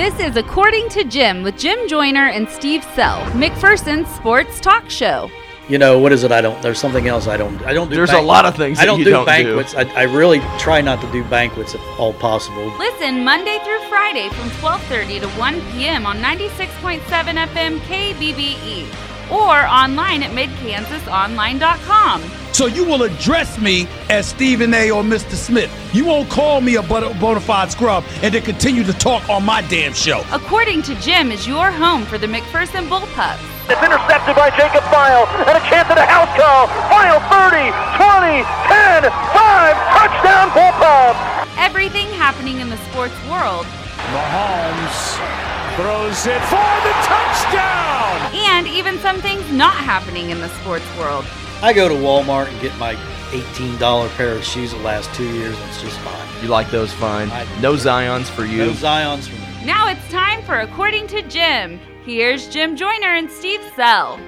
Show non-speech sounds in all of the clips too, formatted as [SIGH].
This is According to Jim with Jim Joyner and Steve Sell, McPherson's sports talk show. You know what is it? I don't. There's something else I don't. I don't do. There's a lot of things I don't you do don't do. banquets. I, I really try not to do banquets if all possible. Listen Monday through Friday from 12:30 to 1 p.m. on 96.7 FM KBBE or online at midkansasonline.com. So you will address me as Stephen A. or Mr. Smith. You won't call me a bona bona fide scrub and then continue to talk on my damn show. According to Jim is your home for the McPherson Bullpups. It's intercepted by Jacob File and a chance at a house call. File 30, 20, 10, 5, touchdown Bullpups. Everything happening in the sports world Mahomes throws it for the touchdown. and even some things not happening in the sports world. I go to Walmart and get my $18 pair of shoes the last two years. and It's just fine. You like those fine? No Zions for you. No Zions for me. Now it's time for According to Jim. Here's Jim Joyner and Steve Sell.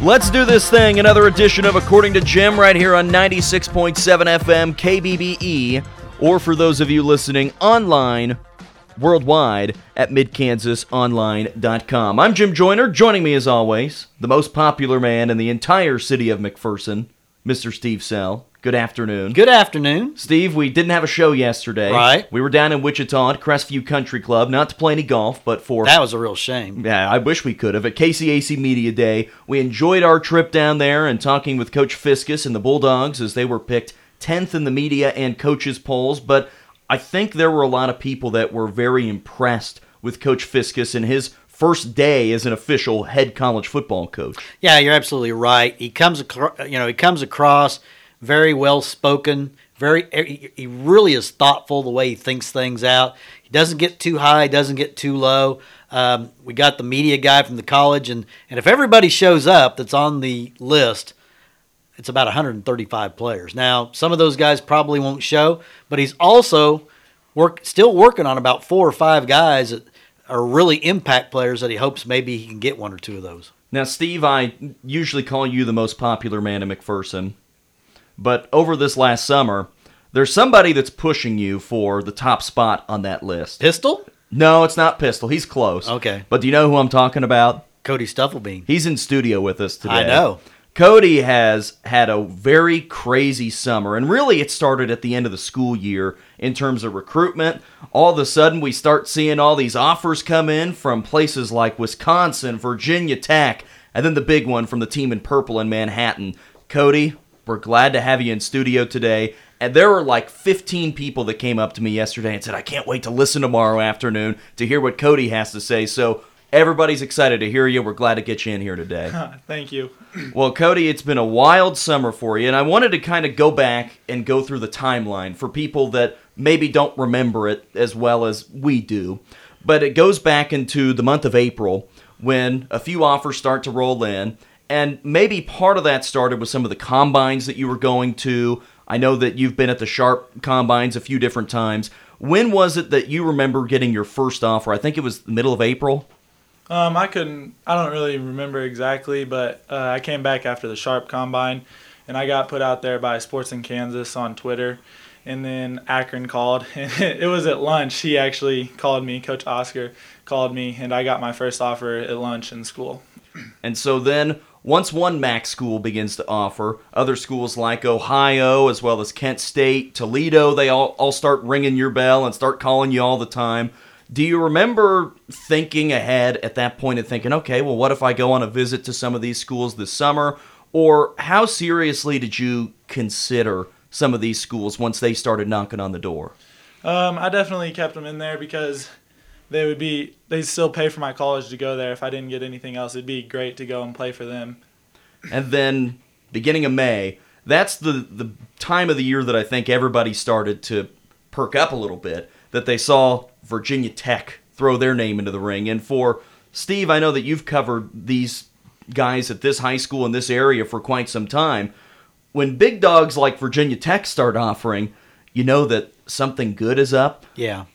Let's do this thing. Another edition of According to Jim right here on 96.7 FM KBBE, or for those of you listening online worldwide at midkansasonline.com. I'm Jim Joyner. Joining me as always, the most popular man in the entire city of McPherson, Mr. Steve Sell. Good afternoon. Good afternoon. Steve, we didn't have a show yesterday. Right. We were down in Wichita at Crestview Country Club, not to play any golf, but for That was a real shame. yeah, I wish we could have. At KCAC Media Day, we enjoyed our trip down there and talking with Coach Fiskus and the Bulldogs as they were picked 10th in the media and coaches polls. But I think there were a lot of people that were very impressed with Coach Fiskus and his first day as an official head college football coach. Yeah, you're absolutely right. He comes, acro- you know, he comes across very well spoken. Very, he really is thoughtful the way he thinks things out. He doesn't get too high, doesn't get too low. Um, we got the media guy from the college, and and if everybody shows up that's on the list, it's about 135 players. Now, some of those guys probably won't show, but he's also work still working on about four or five guys that are really impact players that he hopes maybe he can get one or two of those. Now, Steve, I usually call you the most popular man in McPherson, but over this last summer, there's somebody that's pushing you for the top spot on that list. Pistol? No, it's not Pistol. He's close. Okay. But do you know who I'm talking about? Cody Stufflebean. He's in studio with us today. I know. Cody has had a very crazy summer, and really it started at the end of the school year in terms of recruitment. All of a sudden, we start seeing all these offers come in from places like Wisconsin, Virginia Tech, and then the big one from the team in purple in Manhattan. Cody, we're glad to have you in studio today. And there were like 15 people that came up to me yesterday and said, I can't wait to listen tomorrow afternoon to hear what Cody has to say. So everybody's excited to hear you. We're glad to get you in here today. [LAUGHS] Thank you. Well, Cody, it's been a wild summer for you, and I wanted to kind of go back and go through the timeline for people that maybe don't remember it as well as we do. But it goes back into the month of April when a few offers start to roll in, and maybe part of that started with some of the combines that you were going to. I know that you've been at the Sharp combines a few different times. When was it that you remember getting your first offer? I think it was the middle of April. Um, I couldn't. I don't really remember exactly, but uh, I came back after the Sharp Combine, and I got put out there by Sports in Kansas on Twitter, and then Akron called, [LAUGHS] and it was at lunch. He actually called me. Coach Oscar called me, and I got my first offer at lunch in school. [CLEARS THROAT] And so then, once one MAC school begins to offer, other schools like Ohio, as well as Kent State, Toledo, they all, all start ringing your bell and start calling you all the time. Do you remember thinking ahead at that point and thinking, okay, well, what if I go on a visit to some of these schools this summer? Or how seriously did you consider some of these schools once they started knocking on the door? Um, I definitely kept them in there because they would be. They still pay for my college to go there. If I didn't get anything else, it'd be great to go and play for them. and then beginning of May, that's the the time of the year that I think everybody started to perk up a little bit. That they saw Virginia Tech throw their name into the ring, and for Steve, I know that you've covered these guys at this high school in this area for quite some time. When big dogs like Virginia Tech start offering, you know that something good is up. Yeah.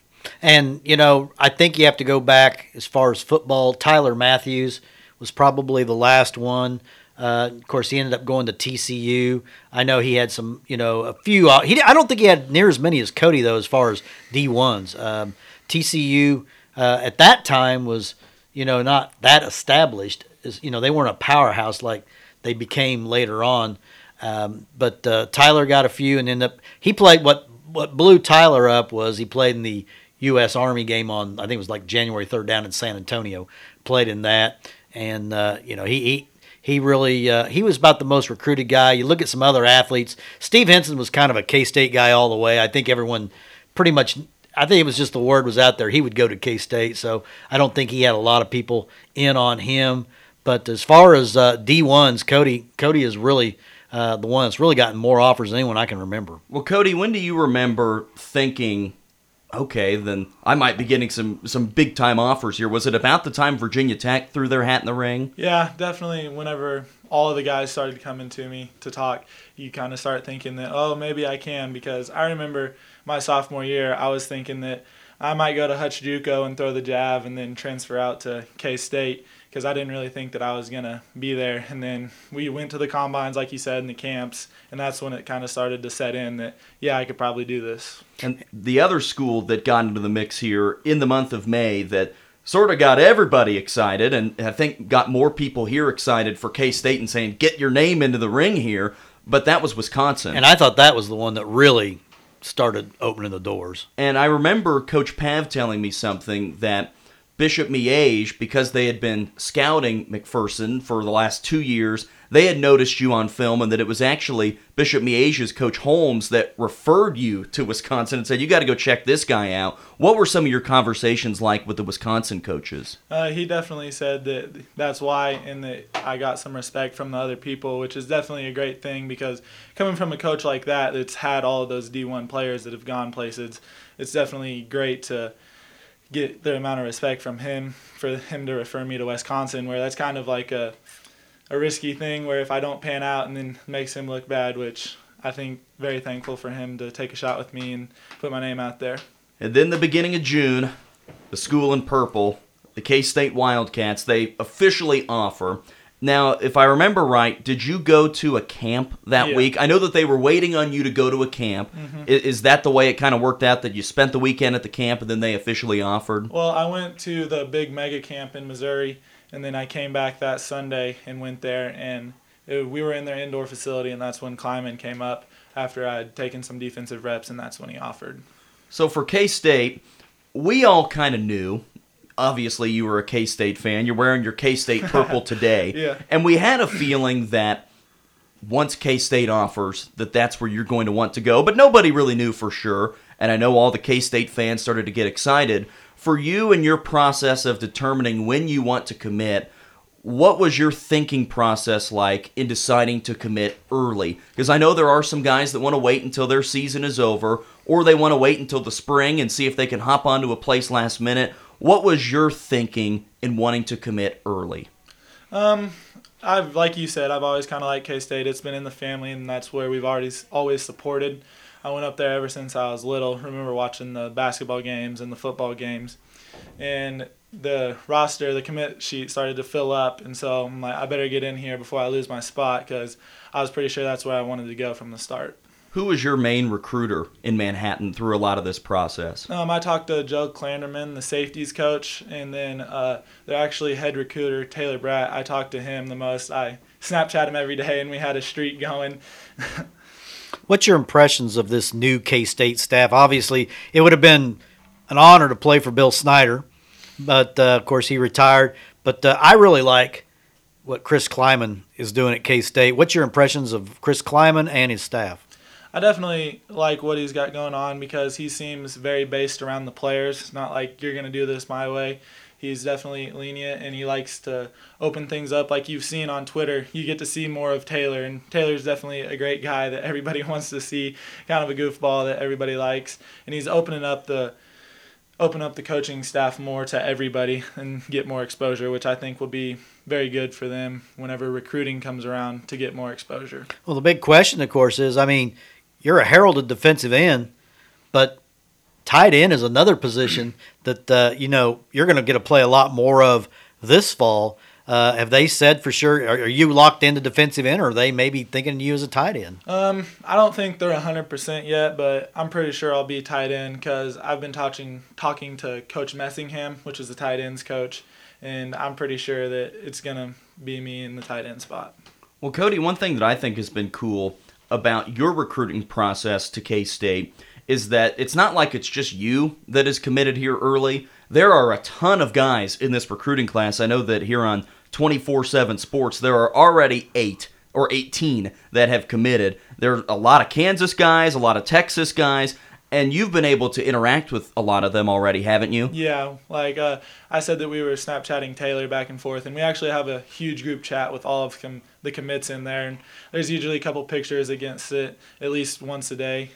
And, you know, I think you have to go back as far as football. Tyler Matthews was probably the last one. Uh, of course, he ended up going to TCU. I know he had some, you know, a few. Uh, he, I don't think he had near as many as Cody though, as far as D ones. Um, TCU uh, at that time was, you know, not that established. As, you know, they weren't a powerhouse like they became later on. Um, but uh, Tyler got a few and ended up. He played what what blew Tyler up was he played in the U.S. Army game on I think it was like January third down in San Antonio. Played in that, and uh, you know he, he he really uh, he was about the most recruited guy. You look at some other athletes. Steve Henson was kind of a K State guy all the way. I think everyone pretty much. I think it was just the word was out there he would go to K State. So I don't think he had a lot of people in on him. But as far as uh, D ones, Cody Cody is really uh, the one that's really gotten more offers than anyone I can remember. Well, Cody, when do you remember thinking, okay, then I might be getting some some big time offers here? Was it about the time Virginia Tech threw their hat in the ring? Yeah, definitely. Whenever all of the guys started coming to me to talk, you kind of start thinking that, oh, maybe I can. Because I remember my sophomore year, I was thinking that I might go to Hutch JUCO and throw the jab and then transfer out to K State because I didn't really think that I was gonna be there. And then we went to the combines, like you said, in the camps, and that's when it kind of started to set in that yeah, I could probably do this. And the other school that got into the mix here in the month of May that sort of got everybody excited, and I think got more people here excited for K State and saying get your name into the ring here. But that was Wisconsin. And I thought that was the one that really started opening the doors. And I remember Coach Pav telling me something that Bishop Miege, because they had been scouting McPherson for the last two years, they had noticed you on film, and that it was actually Bishop Miege's coach Holmes that referred you to Wisconsin and said, You got to go check this guy out. What were some of your conversations like with the Wisconsin coaches? Uh, he definitely said that that's why, and that I got some respect from the other people, which is definitely a great thing because coming from a coach like that that's had all of those D1 players that have gone places, it's definitely great to get the amount of respect from him for him to refer me to Wisconsin, where that's kind of like a a risky thing where if I don't pan out and then makes him look bad, which I think very thankful for him to take a shot with me and put my name out there. And then the beginning of June, the school in purple, the K State Wildcats, they officially offer. Now, if I remember right, did you go to a camp that Yeah. week? I know that they were waiting on you to go to a camp. Mm-hmm. I- Is, that the way it kind of worked out that you spent the weekend at the camp and then they officially offered? Well, I went to the big mega camp in Missouri, and then I came back that Sunday and went there, and it, we were in their indoor facility, and that's when Klieman came up after I had taken some defensive reps, and that's when he offered. So for K State, we all kind of knew. Obviously, you were a K State fan. You're wearing your K State purple [LAUGHS] today. Yeah. And we had a feeling that once K State offers, that that's where you're going to want to go. But nobody really knew for sure. And I know all the K State fans started to get excited. For you and your process of determining when you want to commit, what was your thinking process like in deciding to commit early? Because I know there are some guys that want to wait until their season is over, or they want to wait until the spring and see if they can hop onto a place last minute. What was your thinking in wanting to commit early? Um, I've, like you said, I've always kind of liked K State. It's been in the family, and that's where we've already always supported. I went up there ever since I was little. Remember watching the basketball games and the football games, and the roster, the commit sheet started to fill up, and so I'm like, I better get in here before I lose my spot because I was pretty sure that's where I wanted to go from the start. Who was your main recruiter in Manhattan through a lot of this process? Um, I talked to Joe Klanderman, the safeties coach, and then uh, their actually head recruiter Taylor Braet. I talked to him the most. I Snapchat him every day, and we had a streak going. [LAUGHS] What's your impressions of this new K State staff? Obviously, it would have been an honor to play for Bill Snyder, but uh, of course he retired. But uh, I really like what Chris Klieman is doing at K State. What's your impressions of Chris Klieman and his staff? I definitely like what he's got going on because he seems very based around the players. It's not like you're going to do this my way. He's definitely lenient and he likes to open things up like you've seen on Twitter. You get to see more of Taylor and Taylor's definitely a great guy that [LAUGHS] everybody wants to see, kind of a goofball that everybody likes. And he's opening up the open up the coaching staff more to everybody and get more exposure, which I think will be very good for them whenever recruiting comes around to get more exposure. Well, the big question, of course, is I mean, you're a heralded defensive end, but tight end is another position that uh, you know you're going to get to play a lot more of this fall. Uh, have they said for sure? Are, are you locked into defensive end, or are they maybe thinking of you as a tight end? Um, I don't think they're 100% yet, but I'm pretty sure I'll be tight end because I've been talking talking to Coach Messingham, which is the tight ends coach, and I'm pretty sure that it's gonna be me in the tight end spot. Well, Cody, one thing that I think has been cool about your recruiting process to K State is that it's not like it's just you that is committed here early. There are a ton of guys in this recruiting class. I know that here on 24 7 Sports, there are already eight or 18 that have committed. There are a lot of Kansas guys, a lot of Texas guys, and you've been able to interact with a lot of them already, haven't you? Yeah, like uh, I said that we were Snapchatting Taylor back and forth, and we actually have a huge group chat with all of com- the commits in there. And there's usually a couple pictures against it at least once a day,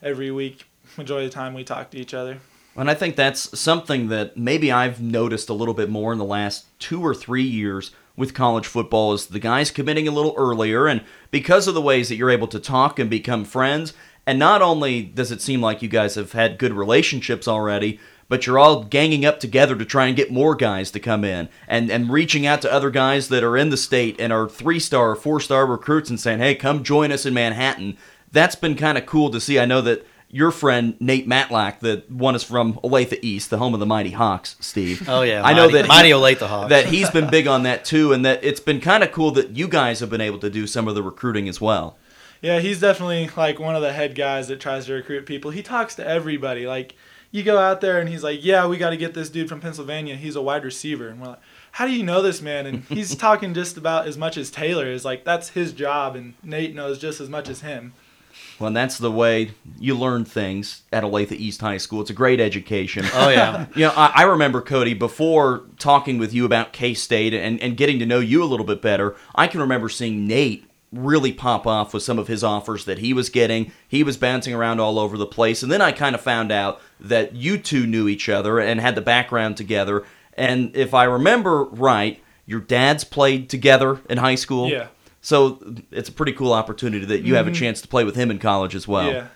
every week. Majority of the time, we talk to each other. And I think that's something that maybe I've noticed a little bit more in the last two or three years with college football is the guys committing a little earlier and because of the ways that you're able to talk and become friends and not only does it seem like you guys have had good relationships already but you're all ganging up together to try and get more guys to come in and, and reaching out to other guys that are in the state and are three star or four star recruits and saying hey come join us in manhattan that's been kind of cool to see i know that your friend Nate Matlack, that one is from Olathe East, the home of the Mighty Hawks, Steve. [LAUGHS] Oh yeah, I know Mighty- that Mighty he- Olathe Hawks. That he's been big on that too, and that it's been kind of cool that you guys have been able to do some of the recruiting as well. Yeah, he's definitely like one of the head guys that tries to recruit people. He talks to everybody. Like, you go out there and he's like, "Yeah, we got to get this dude from Pennsylvania. He's a wide receiver." And we're like, "How do you know this man?" And [LAUGHS] he's talking just about as much as Taylor is. Like, that's his job, and Nate knows just as much as him. Well, and that's the way you learn things at Olathe East High School. It's a great education. Oh yeah. [LAUGHS] You know, I, I remember Cody before talking with you about K State and, and getting to know you a little bit better. I can remember seeing Nate really pop off with some of his offers that he was getting. He was bouncing around all over the place, and then I kind of found out that you two knew each other and had the background together. And if I remember right, your dads played together in high school. Yeah. So it's a pretty cool opportunity that you have a mm-hmm. chance to play with him in college as well. Yeah.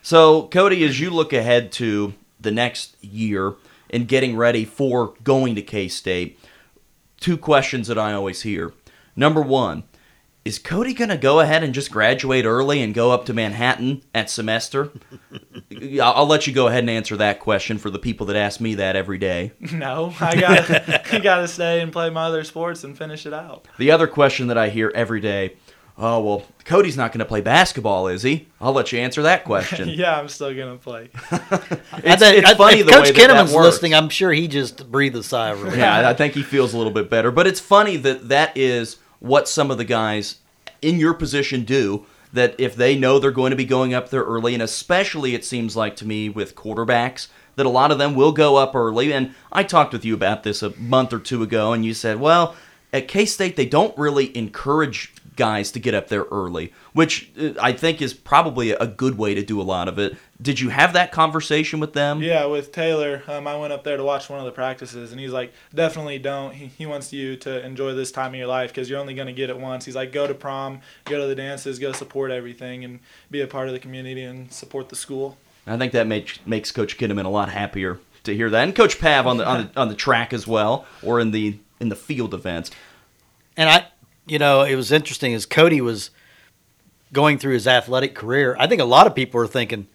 So, Cody, as you look ahead to the next year and getting ready for going to K State, two questions that I always hear. Number one, is Cody going to go ahead and just graduate early and go up to Manhattan at semester? [LAUGHS] I'll I'll let you go ahead and answer that question for the people that ask me that every day. [LAUGHS] No, I got [LAUGHS] I got to stay and play my other sports and finish it out. The other question that I hear every day oh, well, Cody's not going to play basketball, is he? I'll let you answer that question. yeah, I'm still gonna play. It's, I think- it's funny if the Coach way that Kinnaman's that works. listening. I'm sure he just breathed a sigh of relief. Yeah, I think he feels a little bit better. But it's funny that that is what some of the guys in your position do. That if they know they're going to be going up there early, and especially it seems like to me with quarterbacks, that a lot of them will go up early. And I talked with you about this a month or two ago, and you said, well, at K State, they don't really encourage guys to get up there early, which uh, I think is probably a good way to do a lot of it. Did you have that conversation with them? Yeah, with Taylor, um, I went up there to watch one of the practices, and he's like, definitely don't. He, he wants you to enjoy this time of your life because you're only going to get it once. He's like, go to prom, go to the dances, go support everything, and be a part of the community and support the school. I think that makes makes Coach Kinnaman a lot happier to hear that, and Coach Pav on the on the on the track as well, or in the in the field events. And I, you know, it was interesting as Cody was going through his athletic career. I think a lot of people were thinking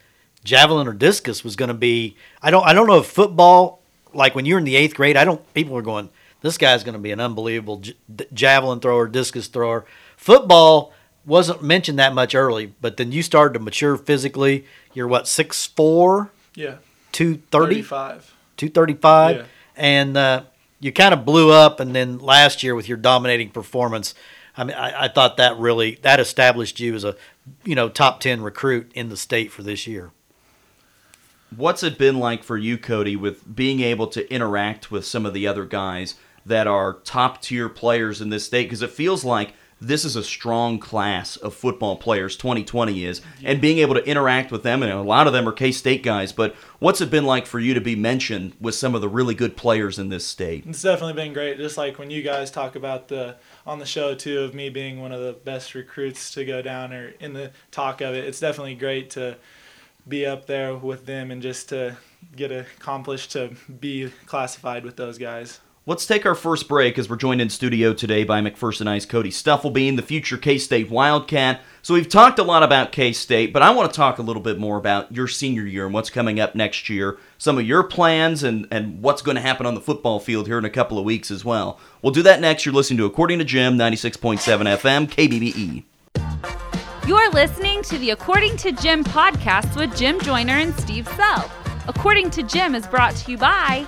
javelin or discus was going to be. I don't. I don't know if football, like when you're in the eighth grade, I don't. People were going, this guy's going to be an unbelievable j- javelin thrower, discus thrower. Football wasn't mentioned that much early, but then you started to mature physically. You're what six four, Yeah, Two thirty five. Two thirty five. Yeah. and uh, you kind of blew up and then last year with your dominating performance i mean I, I thought that really that established you as a you know top 10 recruit in the state for this year What's it been like for you, Cody, with being able to interact with some of the other guys that are top tier players in this state? Because it feels like this is a strong class of football players, 2020 is, and being able to interact with them, and a lot of them are K State guys, but what's it been like for you to be mentioned with some of the really good players in this state? It's definitely been great. Just like when you guys talk about the on the show too of me being one of the best recruits to go down or in the talk of it. It's definitely great to be up there with them and just to get accomplished to be classified with those guys. Let's take our first break as we're joined in studio today by McPherson Ice Cody Stufflebean, the future K State Wildcat. So we've talked a lot about K State, but I want to talk a little bit more about your senior year and what's coming up next year, some of your plans, and, and what's going to happen on the football field here in a couple of weeks as well. We'll do that next. You're listening to According to Jim, 96.7 FM, KBBE. You're listening to the According to Jim podcast with Jim Joyner and Steve Sell. According to Jim is brought to you by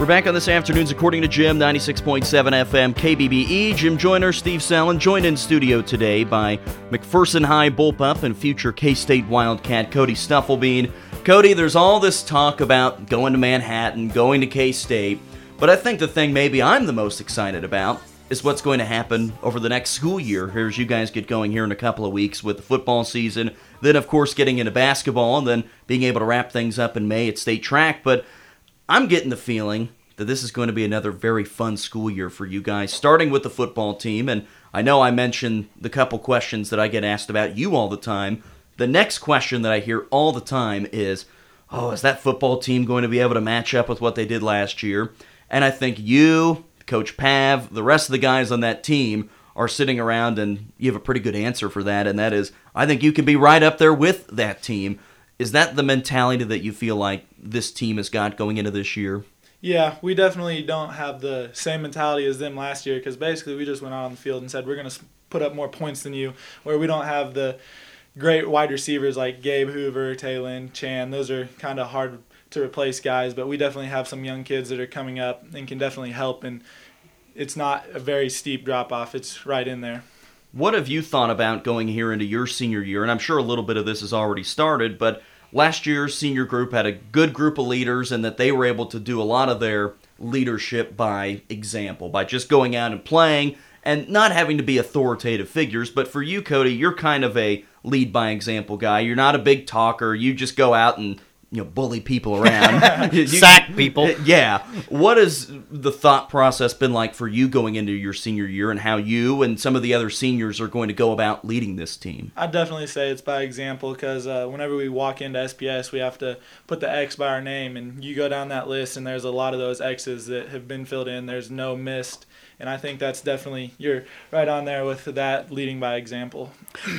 We're back on this afternoon's According to Jim, 96.7 FM KBBE. Jim Joyner, Steve Salen, joined in studio today by McPherson High Bullpup and future K State Wildcat Cody Stufflebean. Cody, there's all this talk about going to Manhattan, going to K State, but I think the thing maybe I'm the most excited about is what's going to happen over the next school year here as you guys get going here in a couple of weeks with the football season, then, of course, getting into basketball, and then being able to wrap things up in May at state track. But I'm getting the feeling that this is going to be another very fun school year for you guys, starting with the football team. And I know I mentioned the couple questions that I get asked about you all the time. The next question that I hear all the time is, oh, is that football team going to be able to match up with what they did last year? And I think you, Coach Pav, the rest of the guys on that team are sitting around and you have a pretty good answer for that. And that is, I think you can be right up there with that team. Is that the mentality that you feel like this team has got going into this year? Yeah, we definitely don't have the same mentality as them last year because basically we just went out on the field and said we're going to put up more points than you, where we don't have the great wide receivers like Gabe Hoover, Taylon, Chan. Those are kind of hard to replace guys, but we definitely have some young kids that are coming up and can definitely help. And it's not a very steep drop off, it's right in there. What have you thought about going here into your senior year? And I'm sure a little bit of this has already started, but last year's senior group had a good group of leaders and that they were able to do a lot of their leadership by example, by just going out and playing and not having to be authoritative figures. But for you, Cody, you're kind of a lead by example guy. You're not a big talker. You just go out and you know bully people around. [LAUGHS] You, sack people. Yeah. What has the thought process been like for you going into your senior year and how you and some of the other seniors are going to go about leading this team? I'd definitely say it's by example because uh, whenever we walk into sps we have to put the x by our name and you go down that list and there's a lot of those x's that have been filled in. There's no missed. And I think that's definitely you're right on there with that leading by example.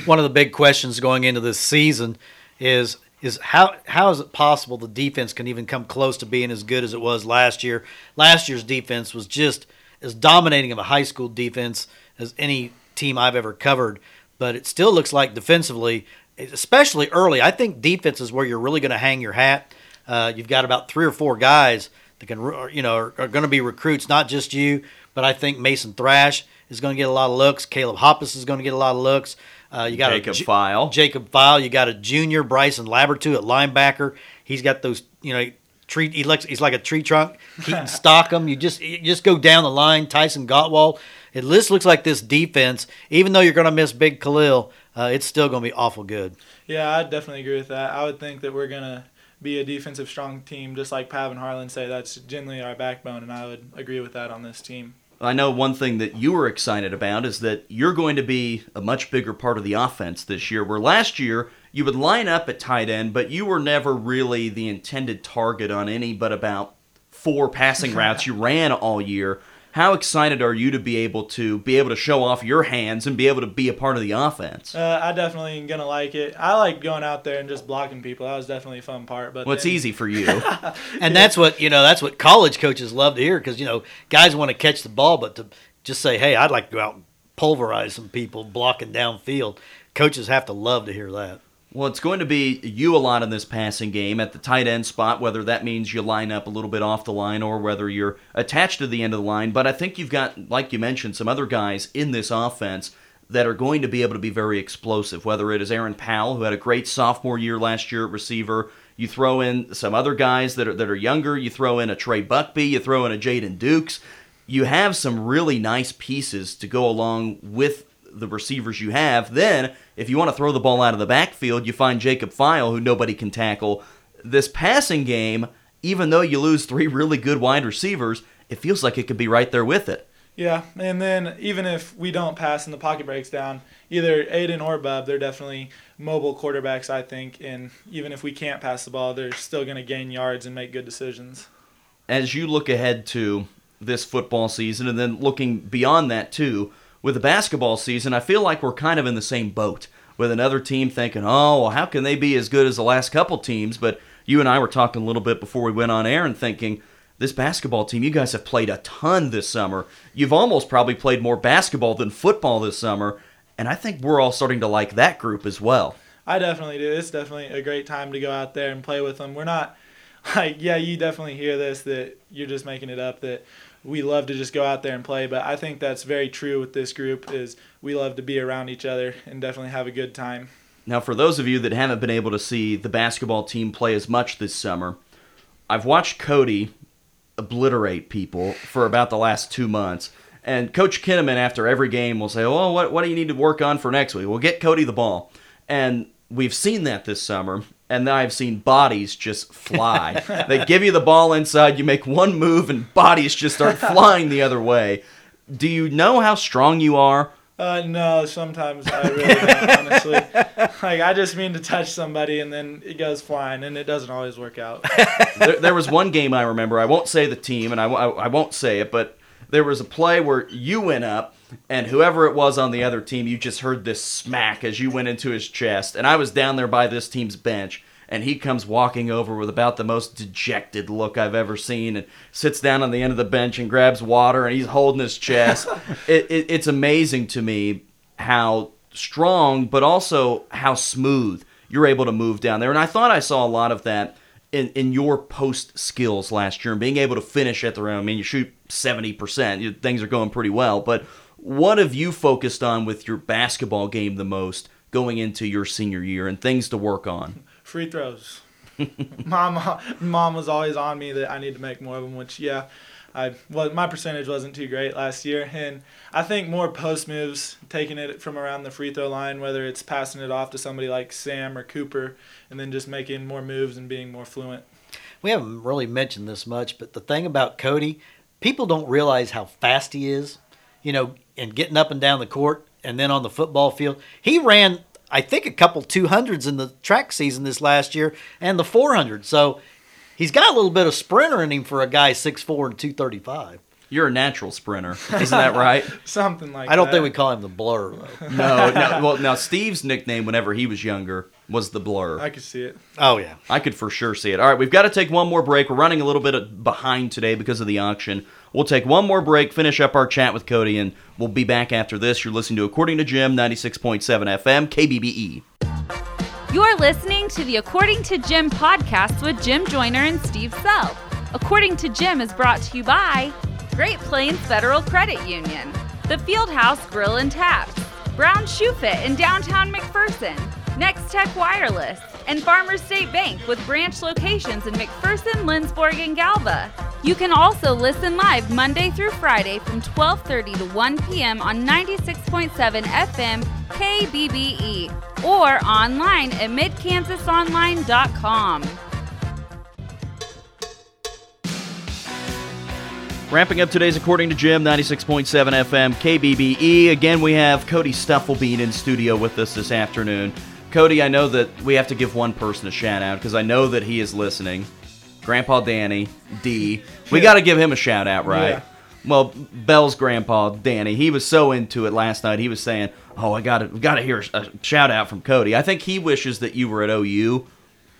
One of the big questions going into this season is is how how is it possible the defense can even come close to being as good as it was last year? Last year's defense was just as dominating of a high school defense as any team I've ever covered, but it still looks like defensively, especially early. I think defense is where you're really going to hang your hat. Uh, you've got about three or four guys that can, you know, are, are going to be recruits, not just you, but I think Mason Thrash is going to get a lot of looks. Caleb Hoppus is going to get a lot of looks. Uh, you got Jacob a, File. Jacob File. You got a junior Bryson Labertu at linebacker. He's got those, you know, tree. He looks. He's like a tree trunk. Keaton [LAUGHS] Stockham. You just you just go down the line. Tyson Gottwald. It just looks like this defense. Even though you're going to miss Big Khalil, uh, it's still going to be awful good. Yeah, I definitely agree with that. I would think that we're going to be a defensive strong team, just like Pav and Harlan say. That's generally our backbone, and I would agree with that on this team. I know one thing that you were excited about is that you're going to be a much bigger part of the offense this year. Where last year you would line up at tight end, but you were never really the intended target on any but about four passing [LAUGHS] routes you ran all year. How excited are you to be able to be able to show off your hands and be able to be a part of the offense? Uh, I definitely am gonna like it. I like going out there and just blocking people. That was definitely a fun part. But well, it's easy for you, [LAUGHS] and that's what you know. That's what college coaches love to hear because you know guys want to catch the ball, but to just say, "Hey, I'd like to go out and pulverize some people blocking downfield," coaches have to love to hear that. Well, it's going to be you a lot in this passing game at the tight end spot, whether that means you line up a little bit off the line or whether you're attached to the end of the line. But I think you've got, like you mentioned, some other guys in this offense that are going to be able to be very explosive, whether it is Aaron Powell, who had a great sophomore year last year at receiver. You throw in some other guys that are, that are younger. You throw in a Trey Buckby. You throw in a Jaden Dukes you have some really nice pieces to go along with the receivers you have. Then, if you want to throw the ball out of the backfield, you find Jacob File, who nobody can tackle. This passing game, even though you lose three really good wide receivers, it feels like it could be right there with it. Yeah, and then even if we don't pass and the pocket breaks down, either Aiden or Bub, they're definitely mobile quarterbacks, I think. And even if we can't pass the ball, they're still going to gain yards and make good decisions. As you look ahead to this football season and then looking beyond that too, with the basketball season, I feel like we're kind of in the same boat with another team thinking, oh, well, how can they be as good as the last couple teams? But you and I were talking a little bit before we went on air and thinking, this basketball team, you guys have played a ton this summer. You've almost probably played more basketball than football this summer. And I think we're all starting to like that group as well. I definitely do. It's definitely a great time to go out there and play with them. We're not [LAUGHS] like, yeah, you definitely hear this that you're just making it up that we love to just go out there and play, but I think that's very true with this group is we love to be around each other and definitely have a good time. Now, for those of you that haven't been able to see the basketball team play as much this summer, I've watched Cody obliterate people for about the last two months. And Coach Kinnaman, after every game, will say, Well, what what do you need to work on for next week? We'll get Cody the ball." And we've seen that this summer, and then I've seen bodies just fly. [LAUGHS] they give you the ball inside, you make one move, and bodies just start [LAUGHS] flying the other way. Do you know how strong you are? Uh, no, sometimes I really don't, honestly. [LAUGHS] Like, I just mean to touch somebody and then it goes flying, and it doesn't always work out. there, there was one game I remember. I won't say the team, and I, I, I won't say it, but there was a play where you went up, and whoever it was on the other team, you just heard this smack as you went into his chest. And I was down there by this team's bench, and he comes walking over with about the most dejected look I've ever seen, and sits down on the end of the bench and grabs water, and he's holding his chest. [LAUGHS] it, it, it's amazing to me how strong, but also how smooth you're able to move down there. And I thought I saw a lot of that in, in your post skills last year and being able to finish at the rim. I mean, you shoot 70%, things are going pretty well. But what have you focused on with your basketball game the most going into your senior year and things to work on? [LAUGHS] Free throws. mom, mom was always on me that I need to make more of them, which, yeah, I well, my percentage wasn't too great last year, and I think more post moves, taking it from around the free throw line, whether it's passing it off to somebody like Sam or Cooper, and then just making more moves and being more fluent. We haven't really mentioned this much, but the thing about Cody, people don't realize how fast he is. You know, and getting up and down the court, and then on the football field, he ran. I think a couple 200s in the track season this last year and the 400. So he's got a little bit of sprinter in him for a guy 6'4 and 235. You're a natural sprinter, isn't that right? [LAUGHS] Something like that. I don't that. think we call him the blur though. [LAUGHS] no, no. Well, now Steve's nickname whenever he was younger was the blur. I could see it. Oh yeah. I could for sure see it. All right, we've got to take one more break. We're running a little bit behind today because of the auction. We'll take one more break, finish up our chat with Cody, and we'll be back after this. You're listening to According to Jim, 96.7 FM, KBBE. You're listening to the According to Jim podcast with Jim Joyner and Steve Sell. According to Jim is brought to you by Great Plains Federal Credit Union, the Fieldhouse Grill and Taps, Brown Shoe Fit in downtown McPherson, Next Tech Wireless, and Farmers State Bank with branch locations in McPherson, Lindsborg, and Galva. You can also listen live Monday through Friday from 12:30 to 1 p.m. on 96.7 FM KBBE or online at midkansasonline.com. Wrapping up today's According to Jim, 96.7 FM, KBBE. Again, we have Cody Stufflebean in studio with us this afternoon. Cody, I know that we have to give one person a shout out because I know that he is listening. Grandpa Danny, D. We got to give him a shout out, right? Yeah. Well, Bell's grandpa, Danny, he was so into it last night. He was saying, "Oh, I got to got to hear a shout out from Cody." I think he wishes that you were at OU,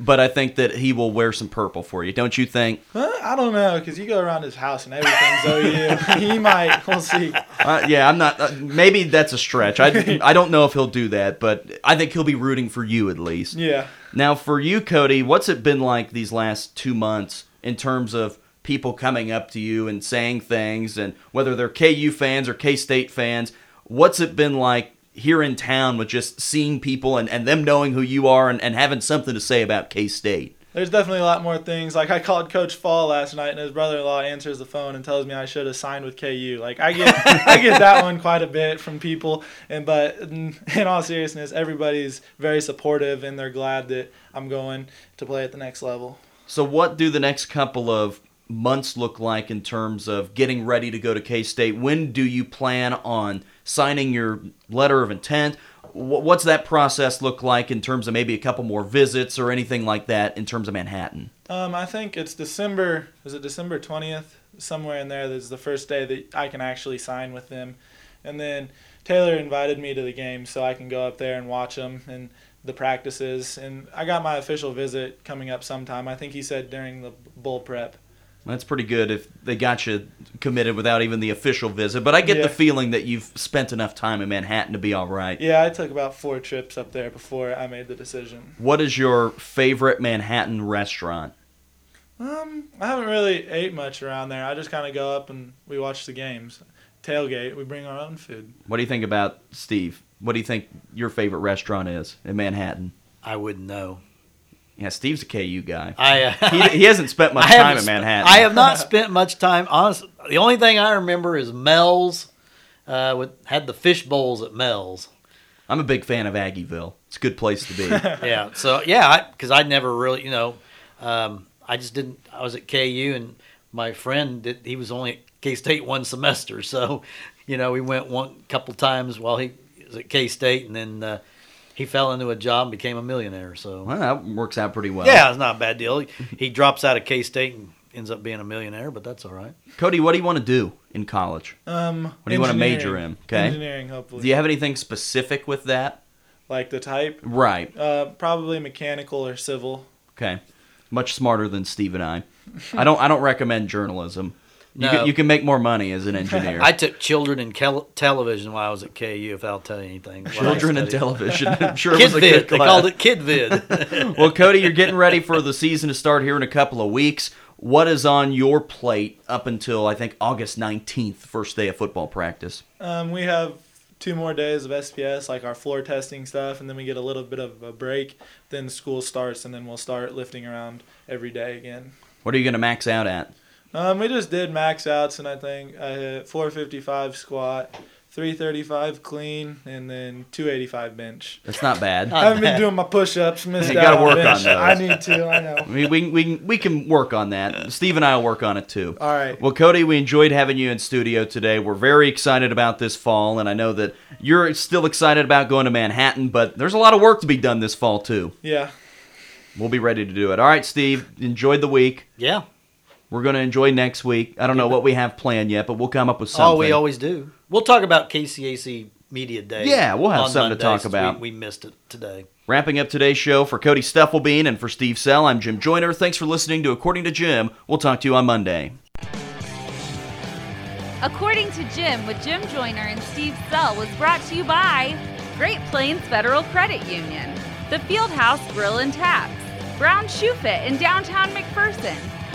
but I think that he will wear some purple for you. Don't you think? Huh? I don't know, because you go around his house and everything's OU. [LAUGHS] he might. We'll see. Uh, yeah, I'm not. Uh, maybe that's a stretch. I [LAUGHS] I don't know if he'll do that, but I think he'll be rooting for you at least. Yeah. Now, for you, Cody, what's it been like these last two months in terms of people coming up to you and saying things, and whether they're KU fans or K State fans? What's it been like here in town with just seeing people and, and them knowing who you are and, and having something to say about K State? there's definitely a lot more things. Like I called Coach Fall last night, and his brother-in-law answers the phone and tells me I should have signed with KU. Like I get, [LAUGHS] I get that one quite a bit from people. And but in, [LAUGHS] in all seriousness, everybody's very supportive, and they're glad that I'm going to play at the next level. So, what do the next couple of months look like in terms of getting ready to go to K State? When do you plan on signing your letter of intent? What's that process look like in terms of maybe a couple more visits or anything like that in terms of Manhattan? Um, I think it's December. Is it December twentieth? Somewhere in there. That's the first day that I can actually sign with them, and then Taylor invited me to the game so I can go up there and watch them and the practices. And I got my official visit coming up sometime. I think he said during the bull prep. That's pretty good if they got you committed without even the official visit. But I get Yeah. the feeling that you've spent enough time in Manhattan to be all right. Yeah, I took about four trips up there before I made the decision. What is your favorite Manhattan restaurant? Um, I haven't really ate much around there. I just kind of go up and we watch the games. Tailgate. We bring our own food. What do you think about Steve? What do you think your favorite restaurant is in Manhattan? I wouldn't know. Yeah, Steve's a KU guy. I uh, He, he hasn't spent [LAUGHS] much I time in Manhattan. I have not spent much time. Honestly, the only thing I remember is Mel's. Uh, with had the fish bowls at Mel's. I'm a big fan of Aggieville. It's a good place to be. [LAUGHS] Yeah. So yeah, because I, never really, you know, um, I just didn't. I was at KU, and my friend did, he was only at K State one semester, so you know we went one couple times while he was at K State, and then uh, he fell into a job and became a millionaire. So well, that works out pretty well. yeah, it's not a bad deal. He, he drops out of K State and ends up being a millionaire, but that's all right. Cody, what do you want to do in college? Um, What do you wanna major in? Okay. Engineering, hopefully. Do you have anything specific with that? Like the type. Right. Uh, probably mechanical or civil. Okay. Much smarter than Steve and I. I don't. I don't recommend journalism. You, can, you can make more money as an [LAUGHS] engineer. I took children in kel- television while I was at KU. If I'll tell you anything, Children and television. [LAUGHS] I'm sure it Kid was a vid. good They class. called it Kid Vid. [LAUGHS] well, Cody, you're getting ready for the season to start here in a couple of weeks. What is on your plate up until I think August 19th, first day of football practice? Um, we have two more days of SPS, like our floor testing stuff, and then we get a little bit of a break. Then school starts, and then we'll start lifting around every day again. What are you going to max out at? Um, we just did max outs, and I think I hit 455 squat, 335 clean, and then 285 bench. That's not bad. I haven't been doing my push-ups. Missed You out gotta on work bench. on those. I need to. I know. [LAUGHS] I mean, we, we, we can work on that. Steve and I will work on it too. All right. Well, Cody, we enjoyed having you in studio today. We're very excited about this fall, and I know that you're still excited about going to Manhattan, but there's a lot of work to be done this fall too. Yeah. We'll be ready to do it. All right, Steve, enjoyed the week. yeah. We're going to enjoy next week. I don't know what we have planned yet, but we'll come up with something. Oh, we always do. We'll talk about KCAC Media Day. Yeah, we'll have on something to Monday, talk since about. We, we missed it today. Wrapping up today's show for Cody Stufflebean and for Steve Sell, I'm Jim Joyner. Thanks for listening to According to Jim. We'll talk to you on Monday. According to Jim with Jim Joyner and Steve Sell was brought to you by Great Plains Federal Credit Union, the Fieldhouse Grill and Taps, Brown Shoe Fit in downtown McPherson,